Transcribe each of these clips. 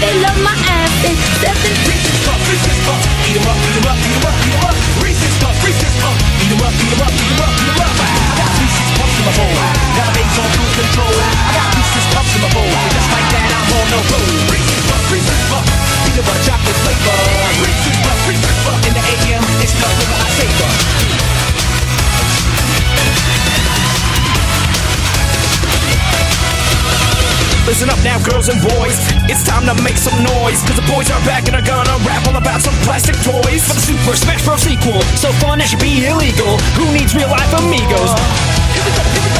They love my ass. They seven Reese's Puff, Reese's up, eat 'em up, eat 'em up, eat 'em up. Reese's Puff, Reese's up, eat 'em up, and boys. It's time to make some noise. Cause the boys are back and are gonna rap all about some plastic toys. For the Super Smash Bros. sequel. So fun, it should be illegal. Who needs real life amigos? Nothing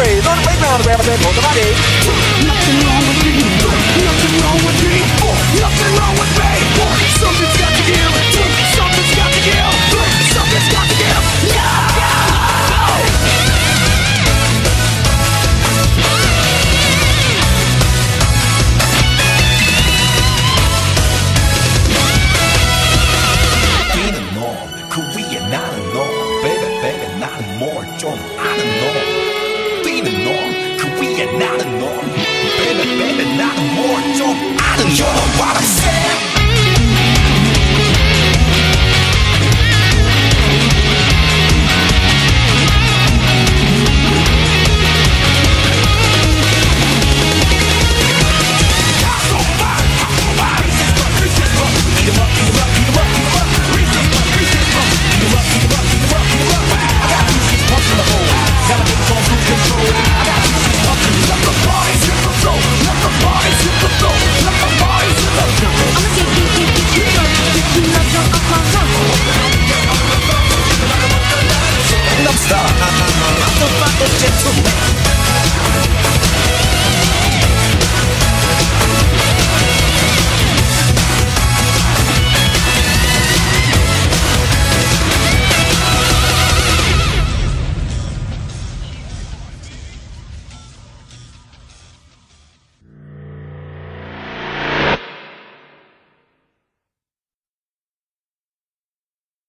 rays on the playground, grab a set, both of my days. Nothing wrong with me, nothing wrong with me, nothing wrong with me. Something's got to give. the norm? Cause we are not a norm. star. I'm a motherfucking gentleman.